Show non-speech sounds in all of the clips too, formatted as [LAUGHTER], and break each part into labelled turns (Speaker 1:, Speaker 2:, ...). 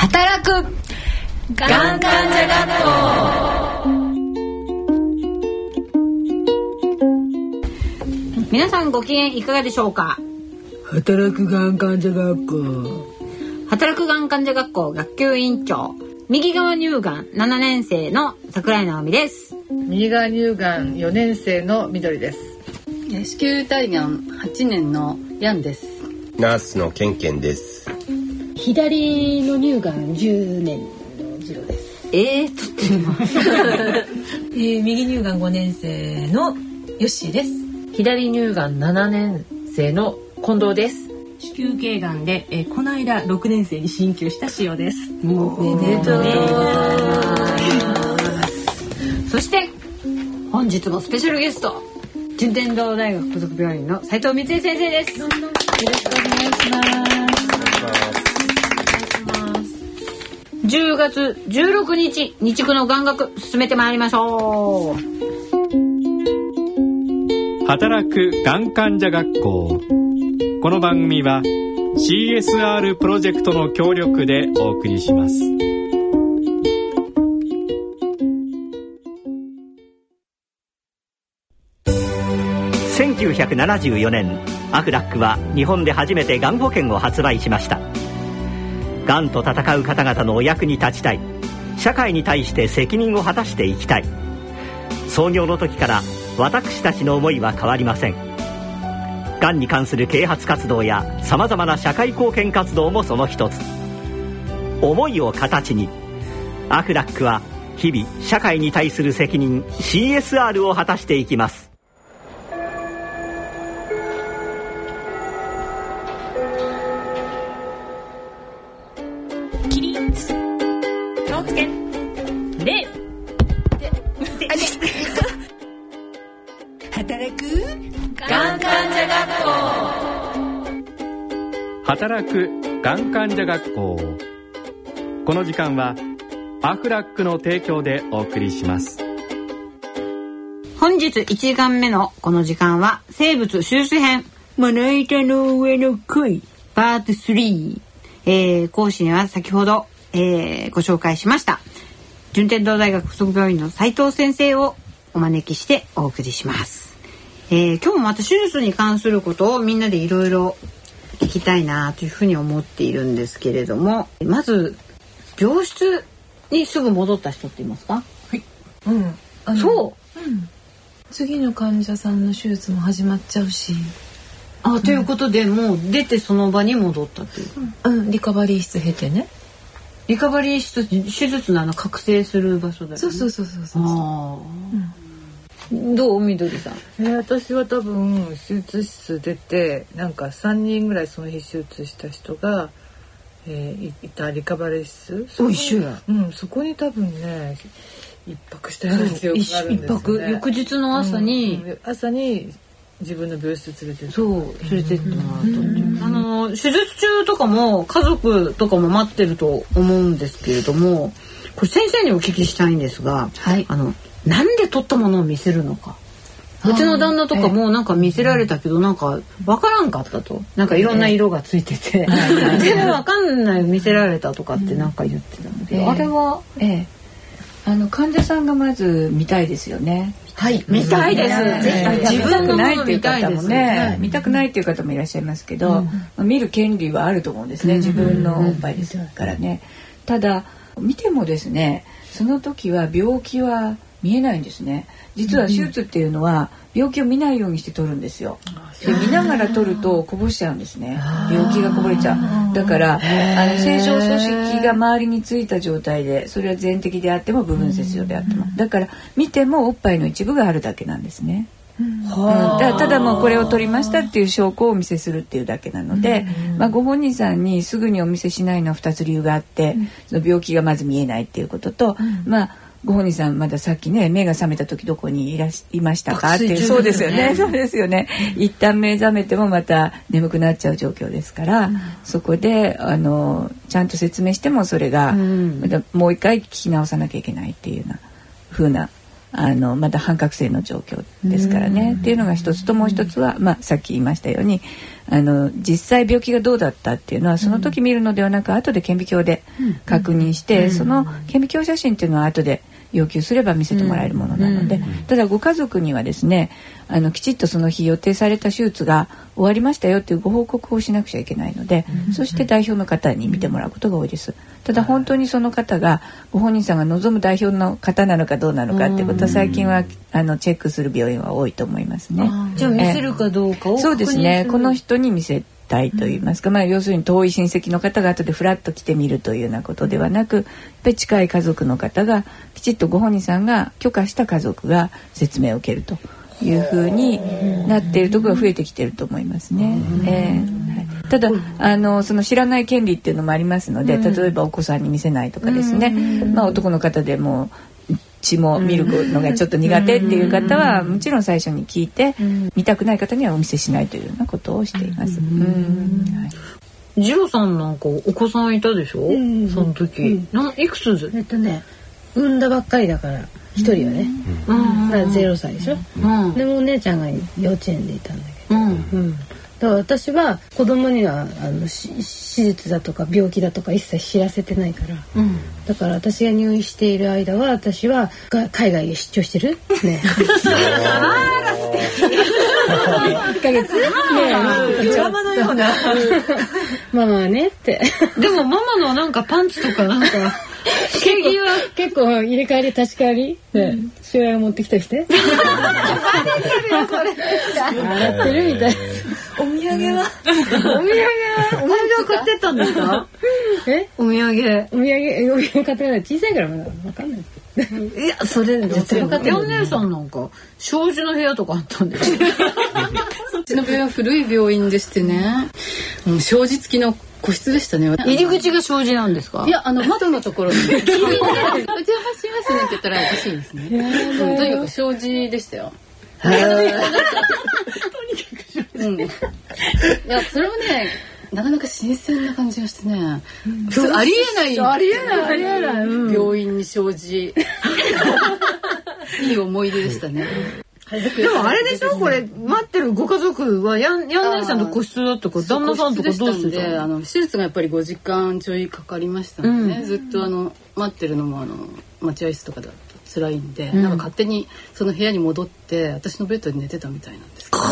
Speaker 1: 働く。がん患者学校皆さんご機嫌いかがでしょうか？
Speaker 2: 働くがん患者学校
Speaker 1: 働くがん患者学校学級委員長。右側乳がん7年生の桜井直美です。
Speaker 3: 右側乳がん4年生の緑です。
Speaker 4: 子宮体がん8年のヤンです。
Speaker 5: ナースのケンケンです
Speaker 6: 左の乳がん10年の次郎です。
Speaker 1: えー、とっても。[LAUGHS]
Speaker 7: えー、右乳がん5年生のヨッシーです。
Speaker 8: 左乳がん7年生の近藤です。
Speaker 9: 子宮頸がんで、えー、この間6年生に進級した塩です。
Speaker 1: おめでとう。ございます。そして本日もスペシャルゲスト順天堂大学附属病院の斉藤光恵先生です。よろしくお願いします。10月16日日区の眼学進めてまいりましょう。
Speaker 10: 働くがん患者学校。この番組は CSR プロジェクトの協力でお送りします。
Speaker 11: 1974年アフラックは日本で初めてがん保険を発売しました。がんと闘う方々のお役に立ちたい。社会に対して責任を果たしていきたい。創業の時から私たちの思いは変わりません。がんに関する啓発活動やさまざまな社会貢献活動もその一つ。思いを形にアフラックは日々社会に対する責任 CSR を果たしていきます。
Speaker 1: がん患者学
Speaker 10: 校。この時間はアフラックの提供でお送りします。
Speaker 1: 本日1時間目のこの時間は生物手術編。
Speaker 2: まな板の上の恋
Speaker 1: パート3、えー、講師には先ほど、えー、ご紹介しました。順天堂大学附属病院の斉藤先生をお招きしてお送りします、えー、今日もまた手術に関することをみんなでいろいろ聞きたいなというふうに思っているんですけれどもまず病室にすぐ戻った人っていますか？
Speaker 7: はい、うん、
Speaker 1: あそう、
Speaker 7: うん、次の患者さんの手術も始まっちゃうし。
Speaker 1: あ、うん、ということでもう出てその場に戻ったっていう、
Speaker 7: うん、うん、リカバリー室経てね。
Speaker 1: リカバリー室手術のあの覚醒する場所だよね。
Speaker 7: そうそうそうそうそう
Speaker 1: うん、どう？みどりさん、
Speaker 3: えー、私は多分手術室出てなんか3人ぐらいその日手術した人が、えー、いたリカバリー室？
Speaker 1: お一緒や
Speaker 3: うんそこに多分ね一泊したような記憶があるんです、ね、
Speaker 1: 一泊？翌日の朝に、
Speaker 3: うん、朝に自分の病室連れて
Speaker 1: そう連れてってもらったあの手術中とかも家族とかも待ってると思うんですけれどもこれ先生にお聞きしたいんですが、
Speaker 7: はい、
Speaker 1: あのなんで撮ったものを見せるのか。うちの旦那とかもなんか見せられたけどなんか分からんかったと。なんかいろんな色がついてて。[LAUGHS] 全然分かんない見せられたとかってなんか言ってたんだけど、
Speaker 6: え。ー、
Speaker 1: あれは
Speaker 6: ええ。あの患者さんがまず見たいですよね。
Speaker 1: はい、見たいです。
Speaker 6: 自分のないっていう方もね、見たくないっていう方もいらっしゃいますけど、まあ、見る権利はあると思うんですね。自分のおっぱいですからね。ただ見てもですね、その時は病気は見えないんですね。実は手術っていうのは病気を見ないようにして取るんですよ。で見ながら取るとこぼしちゃうんですね。病気がこぼれちゃう。だからあの正常組織が周りについた状態で、それは全摘であっても部分切除であっても、だから見てもおっぱいの一部があるだけなんですね。うん、だただもうこれを取りましたっていう証拠をお見せするっていうだけなので、まあ、ご本人さんにすぐにお見せしないのは2つ理由があって、その病気がまず見えないっていうことと、まあご本人さんまださっきね目が覚めた時どこにいらしいましたか？っていうそうですよね。そうですよね。一旦目覚めてもまた眠くなっちゃう状況ですから、うん、そこであのちゃんと説明してもそれが、またもう一回聞き直さなきゃいけないっていうような風なあのまだ半覚醒の状況ですからね、っていうのが一つともう一つは、まあ、さっき言いましたようにあの実際病気がどうだったっていうのはその時見るのではなく、後で顕微鏡で確認して、その顕微鏡写真っていうのは後で要求すれば見せてもらえるものなので、ただご家族にはですねあのきちっとその日予定された手術が終わりましたよっていうご報告をしなくちゃいけないので、そして代表の方に見てもらうことが多いです。ただ本当にその方がご本人さんが望む代表の方なのかどうなのかってことは最近はあのチェックする病院は多いと思いますね。
Speaker 1: じゃあ見せるかどうかを
Speaker 6: そうですね。この
Speaker 1: 人
Speaker 6: 人に見せたいと言いますか、まあ要するに遠い親戚の方が後でフラッと来てみるというようなことではなく、やっぱり近い家族の方がきちっとご本人さんが許可した家族が説明を受けるというふうになっているところが増えてきていると思いますね。えーはい。ただあのその知らない権利っていうのもありますので、例えばお子さんに見せないとかですね、まあ男の方でも血も見るのがちょっと苦手っていう方はもちろん最初に聞いて、見たくない方にはお見せしないというようなことをしています。うん。はい。
Speaker 1: ジロさんなんかお子さんいたでしょ、その時、ないくつ？で
Speaker 12: えっとね産んだばっかりだから一人はね、だから0歳でしょ、
Speaker 1: うん。
Speaker 12: でもお姉ちゃんが幼稚園でいたんだけど、
Speaker 1: うん。
Speaker 12: うん、だから私は子供にはあのし手術だとか病気だとか一切知らせてないから、だから私が入院している間は私はが海外へ出張してる？ね。[LAUGHS] 1ヶ月。ね。
Speaker 7: ドラマのような。
Speaker 12: ママはねって。
Speaker 1: でもママのなんかパンツとかなんか [LAUGHS]
Speaker 12: 結構結構入れ替えり立ち替えり、ね、父親が持ってきたりして。[LAUGHS] 洗ってるみたい
Speaker 7: お土産は？
Speaker 1: お土産お土産買ってったんですか？
Speaker 12: え？
Speaker 1: お土産。
Speaker 12: お土産お土産買ってない。小さいからまだ分かんない。
Speaker 1: いやそれ絶対分かってるお姉さんなんか障子の部屋とかあったんですよ。
Speaker 4: うちの病院は古い病院でしてね、うん、障子付きの個室でしたね。
Speaker 1: 入り口が障子なんですか？
Speaker 4: いや、あの、窓のところに、お邪魔しますねって言ったらおかしいですね。うんとにかく障子でしたよ。[LAUGHS] うん。[LAUGHS] いや、それもね、なかなか新鮮な感じがしてね、普通ありえない。
Speaker 1: ありえない。ありえない。うん。
Speaker 4: 病院に障子。[LAUGHS] いい思い出でしたね。
Speaker 1: でもあれでしょ？これ待ってるご家族はやんやん姉さんと個室だったから旦那さんとかどうしてた
Speaker 4: であの手術がやっぱり5時間ちょいかかりましたのでね、
Speaker 1: うん。
Speaker 4: ずっとあの待ってるのもあの待合室とかだと辛いんで、
Speaker 1: うん。
Speaker 4: なんか勝手にその部屋に戻って私のベッドで寝てたみたいなんですけど、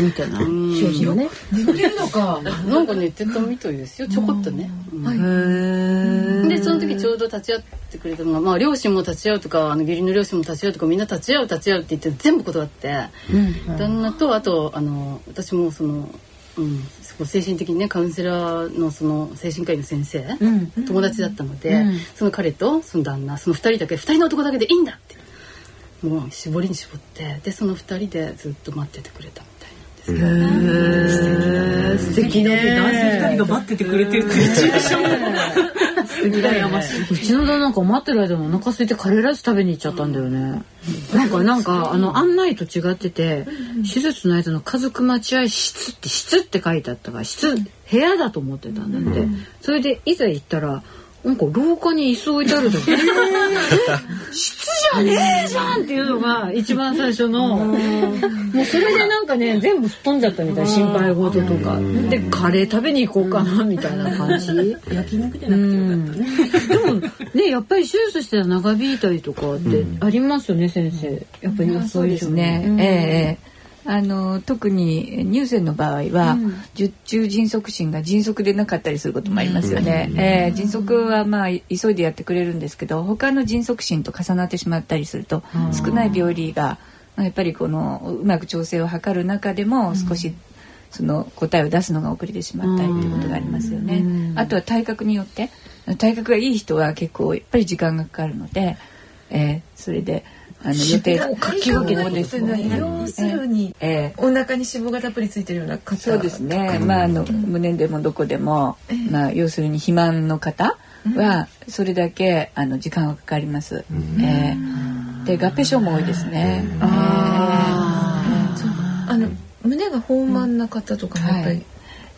Speaker 1: みたいな。
Speaker 4: うん。
Speaker 12: 障子をね
Speaker 7: 眠れるのか。
Speaker 4: なんか寝てたみたいですよ。ちょこっとね。うん。
Speaker 1: へ
Speaker 4: でその時ちょうど立ち会ってくれたのが、まあ、両親も立ち会うとかあの義理の両親も立ち会うとかみんな立ち会う立ち会うって言って全部断って、旦那とあとあの私もその、うん、精神的にねカウンセラーのその精神科医の先生、友達だったので、
Speaker 1: うん。
Speaker 4: その彼とその旦那その2人だけ2人の男だけでいいんだって。もう絞りに絞ってでその2人でずっと待っててくれた
Speaker 1: 素敵ね
Speaker 7: 男性二人が待っててくれてるってシチュエーション。羨ましい。
Speaker 1: うちの旦那なんか待ってる間もお腹空いてカレーライス食べに行っちゃったんだよね。なんかなんかあの案内と違ってて手術の間の家族待合室って室って書いてあったから室部屋だと思ってたんだって。それでいざ行ったらなんか廊下に椅子置いてあるじゃん。室じゃねえじゃんっていうのが一番最初の。もうそれでなんかね全部吹っ飛んじゃったみたい心配事とか。でカレー食べに行こうかなみたいな感じ。
Speaker 7: 焼肉じゃ
Speaker 1: う
Speaker 7: なくてよかった
Speaker 1: ん
Speaker 7: ね。
Speaker 1: でもねやっぱり手術して長引いたりとかってありますよね、先生やっぱり
Speaker 6: そうですね。ええええあの特に乳腺の場合は、術中迅速診が迅速でなかったりすることもありますよね。ええ迅速はまあ急いでやってくれるんですけど、他の迅速診と重なってしまったりすると、少ない病理がまあやっぱりこのうまく調整を図る中でも少し、その答えを出すのが遅れてしまったりということがありますよね。あとは体格によって体格がいい人は結構やっぱり時間がかかるので、えーそれであの予定
Speaker 7: 書き分けな
Speaker 6: です
Speaker 7: ね。要するに
Speaker 6: えー
Speaker 7: お腹に脂肪がたっぷりついてるような方。
Speaker 6: そうですね。まああの胸でもどこでも、まあ要するに肥満の方はそれだけあの時間がかかります。えーで合併症も多いですね。
Speaker 7: あの胸が豊満な方とかもやっぱり。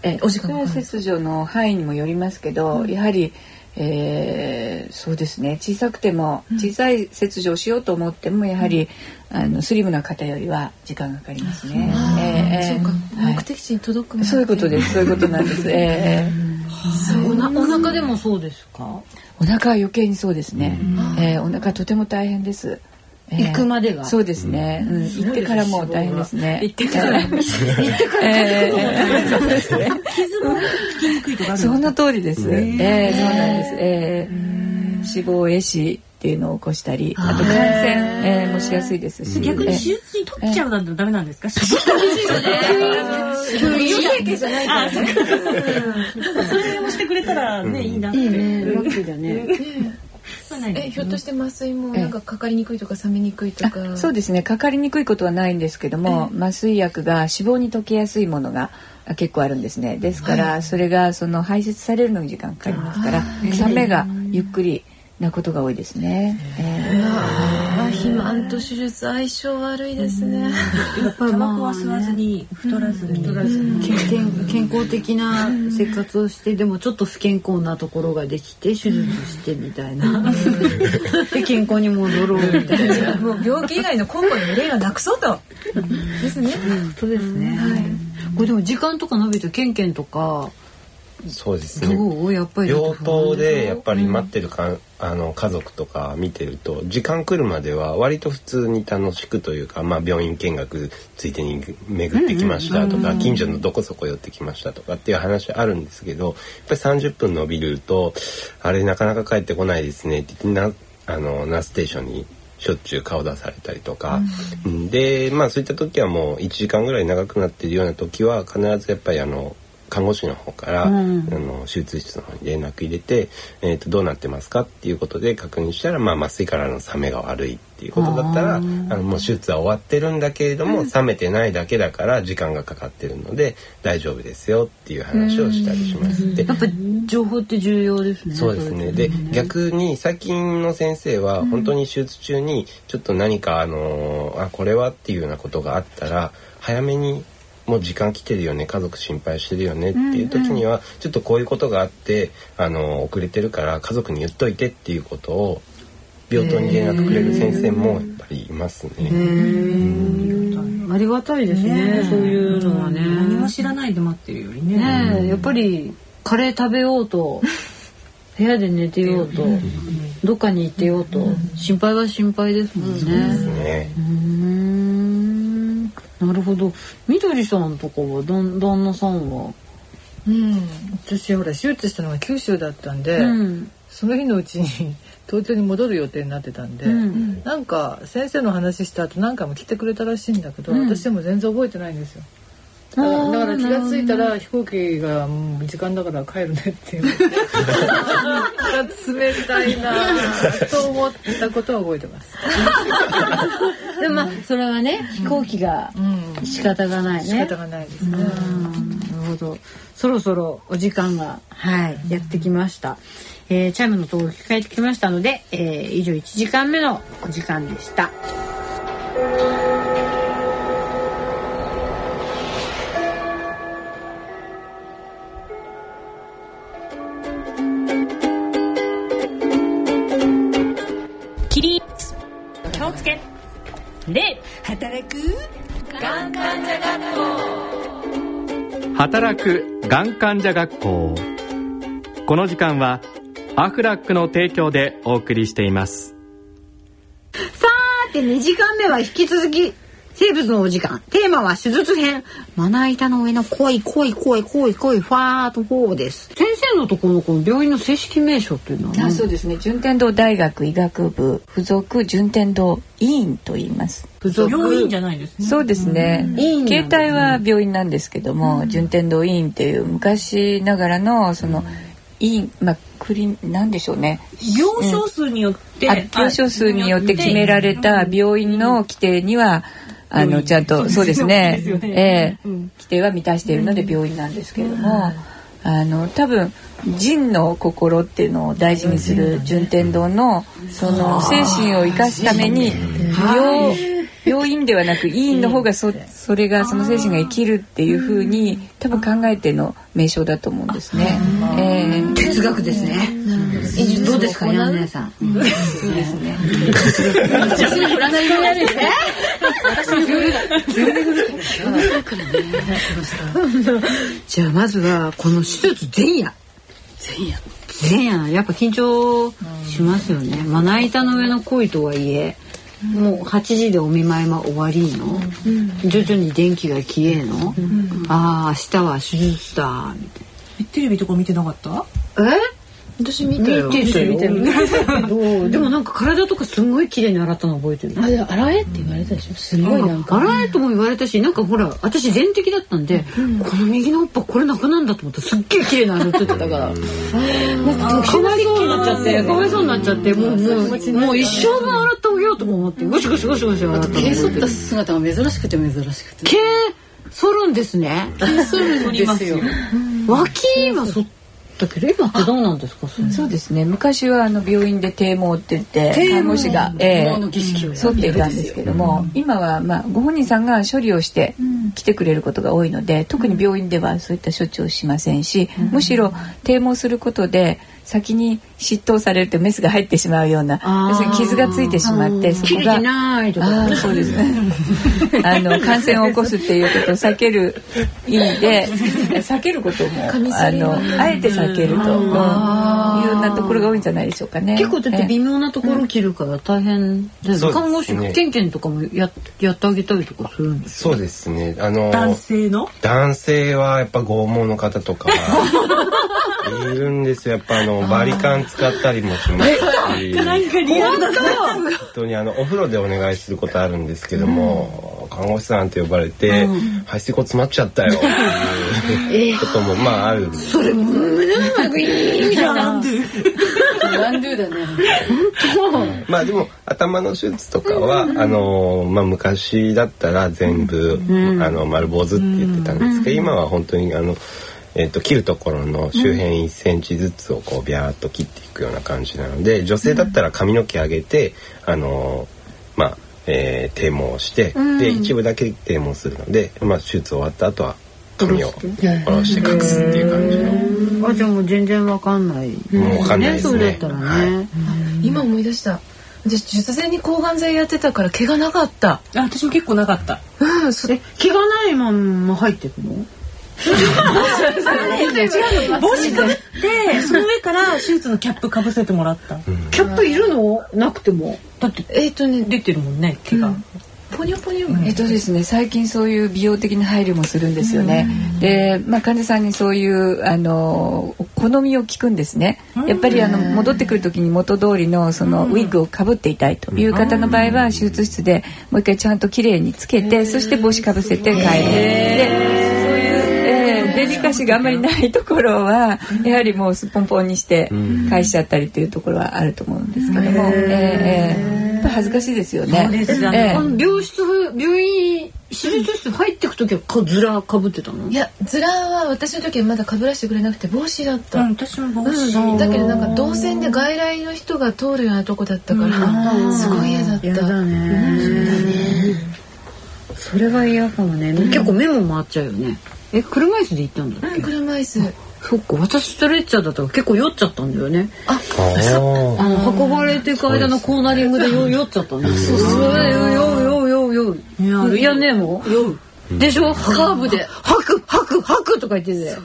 Speaker 6: え
Speaker 7: お時間かかる。
Speaker 6: 切除の範囲にもよりますけど、やはり、えーそうですね。小さくても小さい切除をしようと思ってもやはり、あのスリムな方よりは時間がかかりますね。えー
Speaker 7: そうか。
Speaker 6: はい。
Speaker 7: 目的地に届くまで。
Speaker 6: そういうことです。そういうことなんです。えー
Speaker 1: おなお腹でもそうですか？
Speaker 6: お腹は余計にそうですね。えーお腹とても大変です。えー
Speaker 1: 行くまでが
Speaker 6: そうですね。うん、行ってからも大変ですね。行って
Speaker 1: から。[LAUGHS]
Speaker 6: 行ってから。[LAUGHS]
Speaker 9: 傷もつきにくいとか
Speaker 6: その通りです。ええそうなんです。ええ。脂肪壊死っていうのを起こしたり、あと感染、えーもしやすいですし。
Speaker 9: 逆に手
Speaker 6: え
Speaker 9: 術に取っちゃうなんてダメなんですか？
Speaker 6: 急に。
Speaker 9: 整形じゃないか。らね。それをしてくれたらねいいなって。
Speaker 1: いいね。ラッキーだね
Speaker 7: えひょっとして麻酔もなんかかかりにくいとか冷めにくいとか。
Speaker 6: そうですね。かかりにくいことはないんですけども、麻酔薬が脂肪に溶けやすいものがあ結構あるんですね。ですから、それがその排泄されるのに時間かかりますから、冷めがゆっくりなことが多いですね。えー。
Speaker 7: あ肥満と手術相性悪いですね。
Speaker 1: やっぱり
Speaker 9: タバコ
Speaker 1: まあ
Speaker 9: は吸わずに太らずに。
Speaker 1: 健康的な生活をしてでもちょっと不健康なところができて手術してみたいな。で健康に戻ろうみたいな。
Speaker 7: もう病気以外の根本の憂いはなくそうと。ですね。
Speaker 1: そうですね、これでも時間とか伸びてケンケンとか
Speaker 5: そうですね。
Speaker 1: どうやっぱり
Speaker 5: 病棟でやっぱり待ってるか、あの家族とか見てると時間来るまでは割と普通に楽しくというか、まあ、病院見学ついでに巡ってきましたとか、近所のどこそこ寄ってきましたとかっていう話あるんですけどやっぱり30分伸びるとあれなかなか帰ってこないですねって言ってなあのナースステーションにしょっちゅう顔出されたりとか、うん。でまあそういった時はもう1時間ぐらい長くなってるような時は必ずやっぱりあの看護師の方から、
Speaker 1: うん。
Speaker 5: あの手術室の方に連絡入れて、えー、とどうなってますかっていうことで確認したら、まあ、麻酔からの冷めが悪いっていうことだったらあのもう手術は終わってるんだけれども、冷めてないだけだから時間がかかってるので大丈夫ですよっていう話をしたりします。で
Speaker 1: やっぱ情報って重要ですね
Speaker 5: そうですね。で、逆に最近の先生は本当に手術中にちょっと何かあのあこれはっていうようなことがあったら早めにもう時間来てるよね家族心配してるよねっていう時にはちょっとこういうことがあってあの遅れてるから家族に言っといてっていうことを病棟に連絡くれる先生もやっぱりいますね。
Speaker 1: ありがたいですね。そういうのはね。
Speaker 9: 何も知らないで待ってるよりね。
Speaker 1: ねえやっぱりカレー食べようと [LAUGHS] 部屋で寝てようとどっかに行ってようと心配は心配ですもんね。
Speaker 5: ね。
Speaker 1: うーんなるほど。みどりさんとかはだん旦那さんは？
Speaker 3: うん私ほら手術したのが九州だったんで、
Speaker 1: うん
Speaker 3: その日のうちに [LAUGHS] 東京に戻る予定になってたんで、
Speaker 1: うん
Speaker 3: なんか先生の話した後何回も来てくれたらしいんだけど、
Speaker 1: うん
Speaker 3: 私でも全然覚えてないんですよ。だからだから気がついたら飛行機がもう時間だから帰るねって言われて冷たいなと思ったことは覚えてます。[LAUGHS]
Speaker 1: でもまあそれはね飛行機が
Speaker 3: うん、
Speaker 1: 仕方がないね。
Speaker 3: 仕方がないですね。
Speaker 1: うんなるほど。そろそろお時間がはいやってきました。えー、チャイムの音を聞かえてきましたので、えー、以上1時間目のお時間でした。
Speaker 9: 礼
Speaker 2: 働く
Speaker 10: 働くがん患者学校この時間はアフラックの提供でお送りしています。
Speaker 1: さーて2時間目は引き続き生物のお時間。テーマは手術編。まな板の上の恋恋恋恋恋ファーとフォーです。先生のところのこの病院の正式名称っていうのは
Speaker 6: あそうですね。順天堂大学医学部。附属順天堂医院と言います。
Speaker 1: 付属？
Speaker 9: 病院じゃないですね。
Speaker 6: そうですね。
Speaker 1: 医院
Speaker 6: 携帯は病院なんですけども、順天堂医院っていう昔ながらのその医院まあクリなんでしょうね。
Speaker 9: 病床数によって、
Speaker 6: あ病床数によって決められた病院の規定にはあのちゃんとそうですね。
Speaker 9: ですよ
Speaker 6: ええ。規定は満たしているので病院なんですけれども、あの多分人の心っていうのを大事にする順天堂のその精神を生かすために病病院ではなく医院の方がそそれがその精神が生きるっていうふうに多分考えての名称だと思うんですね。ええ。
Speaker 1: 哲学ですねですか、ヤン姉さん。
Speaker 6: そうですね。
Speaker 4: 私の占いがやるね。私のグル
Speaker 1: じゃあまずはこの手術前夜。
Speaker 4: 前夜。
Speaker 1: 前夜やっぱ緊張しますよね。まな板の上の恋とはいえ。もう8時でお見舞いは終わりの、徐々に電気が消えの、ああ明日は手術だみたい
Speaker 7: テレビとか見てなかった
Speaker 1: なえ
Speaker 12: 私見たよ。
Speaker 1: 見てたよそうでもなんか体とかすごい綺麗に洗ったの覚えてる
Speaker 12: あれ洗えって言われたでしょ。すごいなんか。
Speaker 1: 洗えとも言われたしなんかほら私全摘だったんで、この右のおっぱこれなくなんだと思ってすっげえ綺麗な洗っててたから。なんかかわいそうになっちゃって。かわいそうになっちゃって。もうもうもう一生分洗っておようとか思ってゴシゴシゴシゴシ洗ったの。
Speaker 4: 毛剃った姿が珍しくて珍しくて。
Speaker 1: 毛剃るんですね。
Speaker 4: 毛剃るんですよ。
Speaker 1: 脇は剃ったけど今ってどうなんですかそ
Speaker 6: うですね。昔はあの病院で堤毛って言って看護師が、え
Speaker 4: 毛の儀式をやる
Speaker 6: 剃っていたんですけども、今はまあご本人さんが処理をして来てくれることが多いので、特に病院ではそういった処置をしませんし、むしろ堤毛することで先に執刀されるとメスが入ってしまうような要するに傷がついてしまってそこが
Speaker 1: 切れてないとか。
Speaker 6: あーそうですね。[LAUGHS] あの感染を起こすっていうことを避ける意味で避けることもあのあえて避けると、うん、いうようなところが多いんじゃないでしょうかね。
Speaker 1: 結構だって微妙なところ切るから大変
Speaker 5: ですね。
Speaker 1: 看護師ケンケンとかもややってあげたりとかするんです
Speaker 5: そうですね。あの
Speaker 7: 男性の？
Speaker 5: 男性はやっぱ拷問の方とか [LAUGHS] いるんですよ。やっぱあのバリカン使ったりもしますし。
Speaker 7: なんかリアルだ。
Speaker 5: 本当にあのお風呂でお願いすることあるんですけども、看護師さんって呼ばれて、排水溝詰まっちゃったよっていうこともまああるんです。
Speaker 1: それも。
Speaker 5: まあでも頭の手術とかは、あのまあ昔だったら全部、あの丸坊主って言ってたんですけど、今は本当にあの。えー、と切るところの周辺1センチずつをこうビャーっと切っていくような感じなので女性だったら髪の毛上げて、あのまあ、えー、堤毛をして、で一部だけ堤毛するので、まあ、手術終わった後は髪を下ろして。隠すっていう感じの。
Speaker 1: あじゃあもう全然わかんない。
Speaker 5: もうわかんないですね。
Speaker 1: それだったらね、
Speaker 7: 今思い出した。私術前に抗がん剤やってたから毛がなかった。
Speaker 9: あ私も結構なかった。
Speaker 7: うんそ
Speaker 1: え毛がないまんま入ってくの？[LAUGHS]
Speaker 9: 帽子かぶってその上から手術のキャップかぶせてもらった。
Speaker 1: キャップいるの？なくても。
Speaker 9: だって
Speaker 7: えっ、とね
Speaker 9: 出てるもんね毛が、
Speaker 7: ポニョポニョ、
Speaker 6: えっとですね、最近そういう美容的な配慮もするんですよね。で、まあ、患者さんにそういうあの好みを聞くんですね。やっぱりあの戻ってくる時に元通りのそのウィッグをかぶっていたいという方の場合は手術室でもう一回ちゃんと綺麗につけて、そして帽子かぶせて帰る。で、そういう、えーデリカシーがあんまりないところはやはりもうすっぽんぽんにして返しちゃったりというところはあると思うんですけども、えー。えーやっぱ恥ずかしいですよね。
Speaker 1: え
Speaker 6: ええ。
Speaker 1: あの病室病院手術室入ってく時はかずらかぶってたの？
Speaker 7: いやズラは私の時はまだかぶらしてくれなくて帽子だった、
Speaker 9: うん、私も帽子、
Speaker 7: うん。だけどなんか動線で外来の人が通るようなとこだったから、すごい嫌だった。
Speaker 1: 嫌だね。それは嫌かもね。結構目も回っちゃうよねえ車椅子で行ったんだっ
Speaker 7: うん
Speaker 1: け
Speaker 7: 車椅子。
Speaker 1: そっか。私ストレッチャーだったから結構酔っちゃったんだよね。
Speaker 5: あー。
Speaker 1: あの運ばれていく間のコーナリングで酔酔っちゃったんだそうそう。酔う酔う酔う酔ういやねもう。酔う。でしょ？カーブで。吐く吐く吐くとか言ってて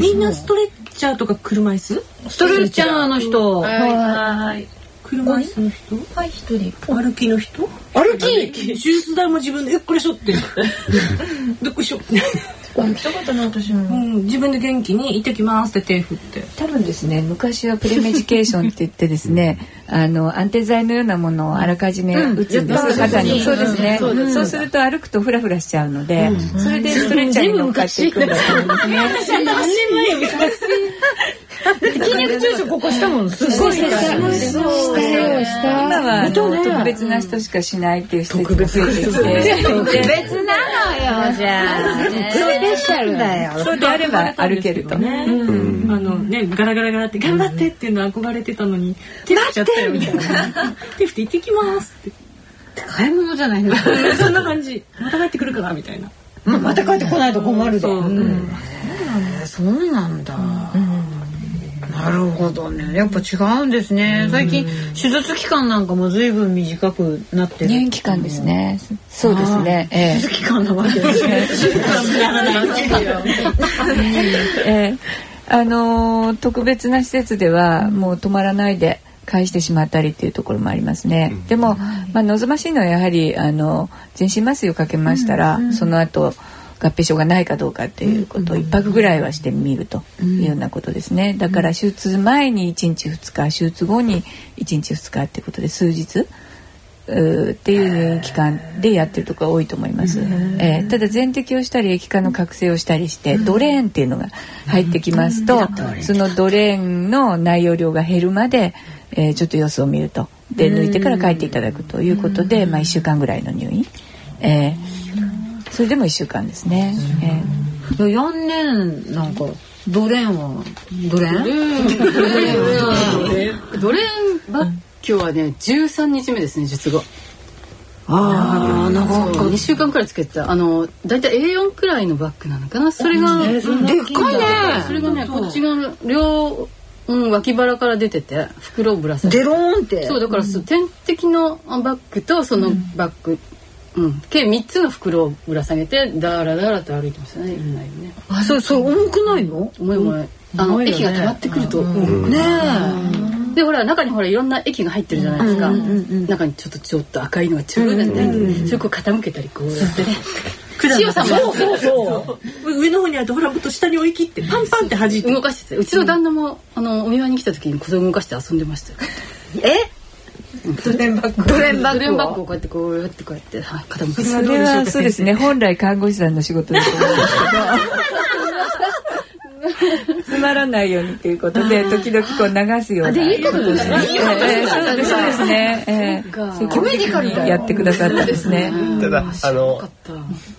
Speaker 9: みんなストレッチャーとか車椅子？
Speaker 1: ストレッチャーの人。
Speaker 9: はい。車椅子の人？
Speaker 7: はい一人。
Speaker 9: 歩きの人？
Speaker 1: 歩き。
Speaker 9: 手術台も自分で。えこれしょって。[LAUGHS] どっこいしょ
Speaker 7: 行きたかったな私も
Speaker 9: うん自分で元気に行ってきますって手振って。
Speaker 6: 多分ですね昔はプレメディケーションって言ってですねあの安定剤のようなものをあらかじめ打つんです、
Speaker 1: うん
Speaker 6: 肩に。そうですね、
Speaker 1: そうです。
Speaker 6: そうすると歩くとフラフラしちゃうので、それでストレッチャーに乗っかっていくんだと思うんですね。[LAUGHS]
Speaker 1: 筋肉注射ここしたもん。すごい
Speaker 6: したしたよした今は特別な人しかしないっていう施設も増えてきて
Speaker 1: 特別なのよじゃあスペシャルだよ
Speaker 6: そうであれば歩けると。
Speaker 9: ね、
Speaker 6: うん。
Speaker 9: あのねガラガラガラって頑張ってっていうの憧れてたのに手振っちゃったよみたいな。手振って行ってきますって。
Speaker 1: 買い物じゃないの
Speaker 9: そんな感じ。また帰ってくるかなみたいな。
Speaker 1: ままた帰ってこないと困るで。
Speaker 9: そう。
Speaker 1: うん。へーそうなんだなるほどね。やっぱ違うんですね。最近手術期間なんかも随分短くなってる。
Speaker 6: 入院期間ですね。そうですね。ええ。
Speaker 1: 手術期間なわけですね。[LAUGHS]
Speaker 6: ええ。あのー特別な施設ではもう止まらないで返してしまったりっていうところもありますね。でも、まあ、望ましいのはやはりあの全身麻酔をかけましたら、その後合併症がないかどうかっていうことを一泊ぐらいはしてみるというようなことですね。だから手術前に1日2日手術後に1日2日っていうことで数日っていう入院期間でやってるところが多いと思います。えーただ全摘をしたり液化の覚醒をしたりしてドレーンっていうのが入ってきますと、そのドレーンの内容量が減るまで、えーちょっと様子を見ると。で抜いてから帰っていただくということで、まあ1週間ぐらいの入院、えーそれでも1週間ですね。えー
Speaker 1: 4年なんかドレーンはドレーン？
Speaker 4: ドレーンバッキョはね13日目ですね術後。
Speaker 1: ああ長かった。
Speaker 4: 2週間くらいつけてた。あのだいたい A4 くらいのバッグなのかな？それが、
Speaker 1: でっかいね。
Speaker 4: それがねこっちの両、うん、脇腹から出てて袋をぶら下げて。
Speaker 1: デローンって。
Speaker 4: そうだからそう点滴のバッグとそのバッグ、うん、計3つの袋をぶら下げてだらだらと歩いてましたね院内にね。
Speaker 1: あそれそれ重くないの？
Speaker 4: 重い重い。あの、液が溜まってくると、
Speaker 1: ね
Speaker 4: でほら中にほらいろんな液が入ってるじゃないですか、中にちょっとちょっと赤いのがちょうどって入っててそれをこう傾けたりこうやってね塩さんも
Speaker 9: そうそう。そう上の方にあるとほらもっと下に追い切ってパンパンって弾いて。
Speaker 4: 動かしててうちの旦那も、あのお見舞いに来た時にこれを動かして遊んでましたよ
Speaker 1: ドレンバッグドレンバ
Speaker 4: ドレンバッ
Speaker 1: ッグ
Speaker 4: グをこうやってこうやってこうやって、はい、傾けて
Speaker 6: それはそうですね。本来看護師さんの仕事だと思うんですけど。つまらないようにということで時々こう流すような
Speaker 1: でいいことですね。いいこと
Speaker 6: ええそうですそうですね、ええ積極的にやってくださったんですね。
Speaker 5: ただあの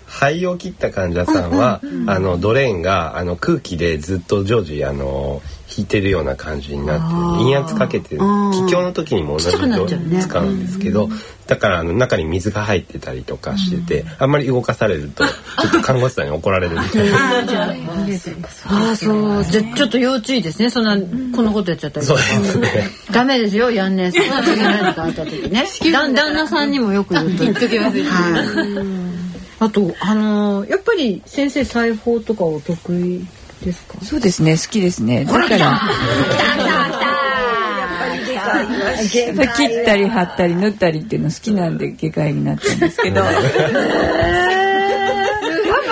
Speaker 5: 肺を切った患者さんは、あのドレーンがあの空気でずっと常時あの引いてるような感じになって陰圧かけて気胸の時にも同じ
Speaker 1: ちっちゃくなっちゃうね。
Speaker 5: 使うんですけど、だからあの中に水が入ってたりとかしてて、あんまり動かされると [LAUGHS] ちょっと看護師さんに怒られるみたいな。[LAUGHS]
Speaker 1: ああそう。じゃあちょっと要注意ですね。そんなこんなことやっちゃったり
Speaker 5: そうですね。
Speaker 1: ダメですよやんねそん。な時何かあった時ねだ旦那さんにもよく言っと
Speaker 4: きます
Speaker 1: はい。あとあのーやっぱり先生裁縫とかお得意ですか？
Speaker 6: そうですね好きですね。だから。[LAUGHS] 切ったり貼ったり縫ったりっていうの好きなんで外科医になったんですけど。[LAUGHS]
Speaker 1: やっぱ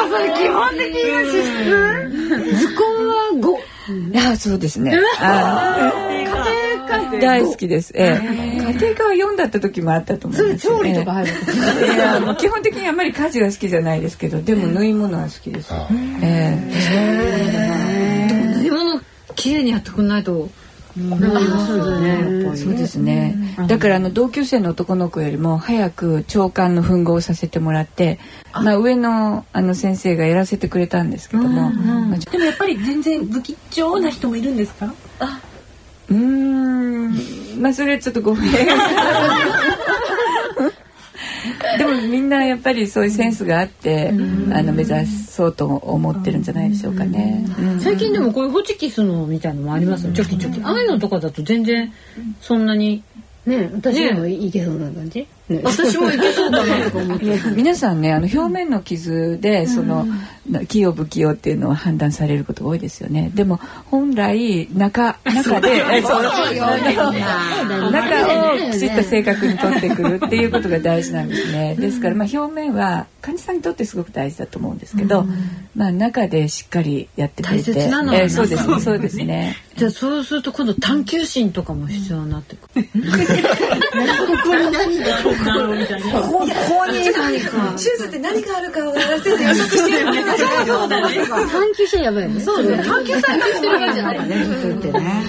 Speaker 1: それ基本的な資質。図工はご
Speaker 6: いやそうですね。あ大好きです。ええ、家庭科は4だった時もあったと思います。
Speaker 1: 調理とか入る
Speaker 6: ええいやもう基本的にあんまり家事が好きじゃないですけど、でも縫い物は好きです。ええ。
Speaker 1: でも縫い物綺麗にやってくんないと困りますよねやっぱり
Speaker 6: そうですね。だからあの同級生の男の子よりも早く長官の吻合をさせてもらって、まあ上のあの先生がやらせてくれたんですけども、
Speaker 9: でもやっぱり全然不吉祥な人もいるんですか？
Speaker 6: うーん、まあそれはちょっとごめん。[LAUGHS] でもみんなやっぱりそういうセンスがあって、あの目指そうと思ってるんじゃないでしょうかね。うん。
Speaker 1: 最近でもこういうホチキスのみたいのもありますよ。チョキチョキ。ああいうのとかだと全然そんなに
Speaker 12: ね私でもいけそうな感じ、ね、
Speaker 1: 私もいけそうだなとか思って。
Speaker 6: 皆さんねあの表面の傷でその器用不器用っていうのを判断されることが多いですよね。でも本来中中でえそう。中をきちっと正確に取ってくるっていうことが大事なんですね。ですからまあ表面は患者さんにとってすごく大事だと思うんですけど、まあ中でしっかりやってくれて。
Speaker 1: 大切なのは
Speaker 6: えそうですね。そうですね。
Speaker 1: じゃあそうすると今度探求心とかも必要になってくる。[LAUGHS]
Speaker 9: ここに何がここなのみたいな
Speaker 1: ここに何か。
Speaker 7: 手術って何があるかをやらせて予測してるよね。
Speaker 1: そう。だね。
Speaker 12: 探求者やばいよね。
Speaker 1: そう。だね。探求されしてるわけじゃないね。言ってね。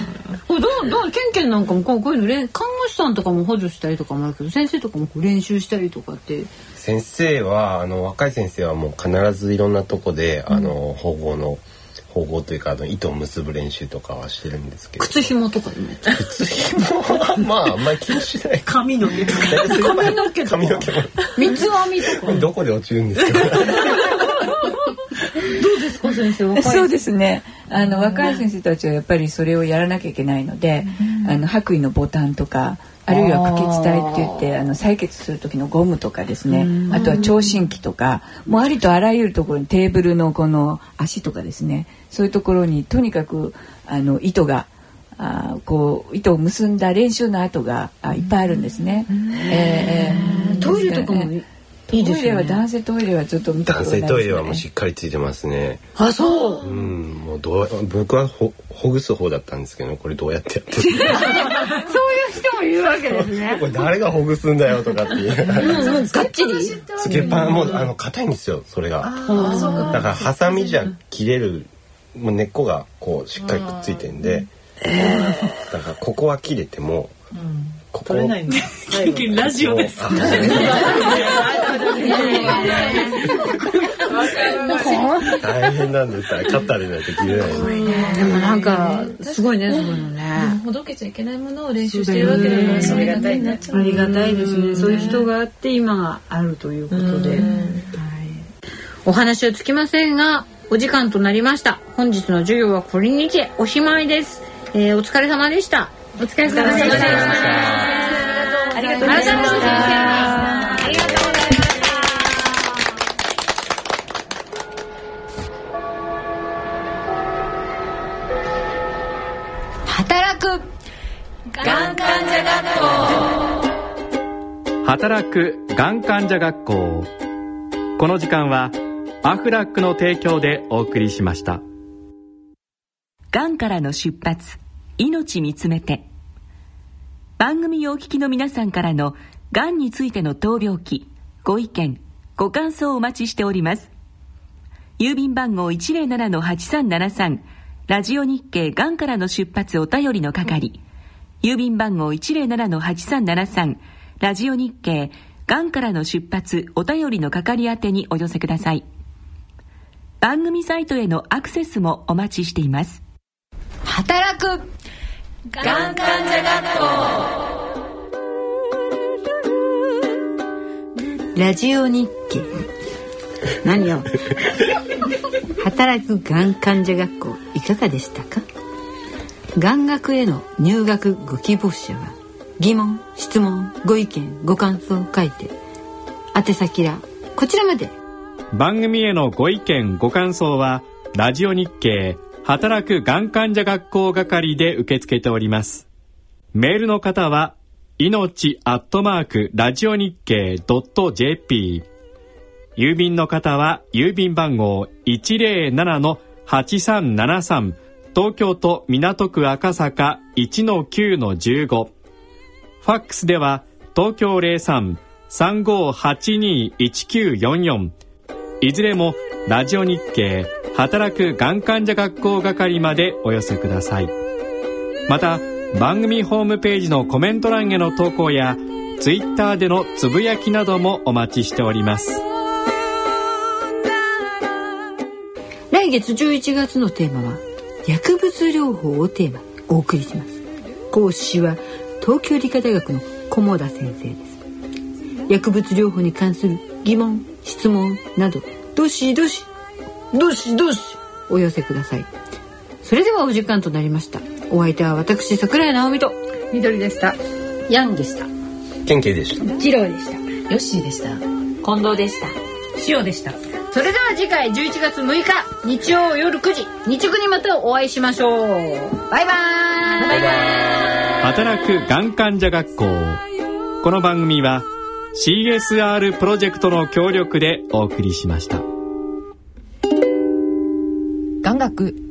Speaker 1: どう。どう。ケンケンなんかもこう。こう。いう。の看護師さんとかも補助したりとかもあるけど先生とかもこう。練習したりとかって
Speaker 5: 先生はあの若い先生はもう。必ずいろんなとこで、あの縫合の縫合というかあの糸を結ぶ練習とかはしてるんですけど。
Speaker 1: 靴紐とかでもやってる。
Speaker 5: 靴紐はまああんまり気にしない。
Speaker 9: 髪の毛とか。
Speaker 1: 髪の毛とか
Speaker 5: 髪の毛も。
Speaker 1: 三つ編みとか。
Speaker 5: どこで落ちるんですか？
Speaker 9: うですか先生？
Speaker 6: そうですね。あの若い先生たちはやっぱりそれをやらなきゃいけないので、あの白衣のボタンとかあるいは可決体って言ってあの採血する時のゴムとかですね。あとは聴診器とかもうありとあらゆるところにテーブルのこの足とかですね。そういうところにとにかくあの糸があこう糸を結んだ練習の跡があいっぱいあるんですね。えーえー。
Speaker 1: トイレとかもいいですよね。
Speaker 6: トイレは男性トイレはちょっと見たこ
Speaker 5: 男
Speaker 6: とないですね。
Speaker 5: 性トイレはもうしっかりついてますね。
Speaker 1: あそう。
Speaker 5: うん、もうどう僕はほほぐす方だったんですけど、これどうやってやってる [LAUGHS]
Speaker 1: そういう人もいるわけですね。[LAUGHS]
Speaker 5: これ誰がほぐすんだよとかっていう。
Speaker 1: もうがっちり。
Speaker 5: つけっぱもうあの硬いんですよ、それが。だからハサミじゃ切れるもう根っこがこうしっかりくっついてんで、だからここは切れても、ここ
Speaker 3: 取れないんだ最後。
Speaker 9: ラジオです
Speaker 5: あ大変なんです。カッターでないと切れない。
Speaker 1: でもなんかすごいねそういうのね
Speaker 7: ほどけちゃいけないものを練習してるわけだからそれがねなっちゃう
Speaker 1: ありがたいですね。そういう人があって今があるということで、はい、お話はつきませんがお時間となりました。本日の授業はこれにておしまいです、えーお疲れ様でした。お疲れ様でした。
Speaker 6: ありがとうございました
Speaker 1: ありがとうございま
Speaker 7: 働くがん患者学校。
Speaker 10: 働くがん患者学校。この時間はアフラックの提供でお送りしました。
Speaker 13: がんからの出発。命見つめて。番組をお聞きの皆さんからのがんについての闘病記ご意見ご感想をお待ちしております。郵便番号107-8373ラジオ日経がんからの出発お便りの係。郵便番号107-8373ラジオ日経がんからの出発お便りの係宛てにお寄せください。番組サイトへのアクセスもお待ちしています。
Speaker 7: 働く。がん患者学校
Speaker 1: ラジオ日経何よ働くがん患者学校いかがでしたか？がん学への入学ご希望者は疑問質問ご意見ご感想を書いて宛先はこちらまで。
Speaker 10: 番組へのご意見ご感想はラジオ日経働くがん患者学校係で受け付けております。メールの方は命アットマークラジオ日経ドット .jp 郵便の方は郵便番号107-8373東京都港区赤坂1-9-15ファックスでは東京03-3582-1944いずれもラジオ日経働くがん患者学校係までお寄せください。また番組ホームページのコメント欄への投稿やツイッターでのつぶやきなどもお待ちしております。
Speaker 1: 来月11月のテーマは薬物療法をテーマにお送りします。講師は東京理科大学の菰田先生です。薬物療法に関する疑問質問などどしどしどしどし？お寄せください。それではお時間となりました。お相手は私桜井直美と
Speaker 3: 緑でした。
Speaker 4: ヤンでした。
Speaker 5: 県警でした。
Speaker 12: 次郎でした。
Speaker 7: ヨッシーでした。
Speaker 13: 近藤でした。
Speaker 9: 塩でした。
Speaker 1: それでは次回11月6日日曜夜9時日区にまたお会いしましょう。バイバーイ。
Speaker 10: 働くがん患者学校。この番組は CSR プロジェクトの協力でお送りしました
Speaker 7: 学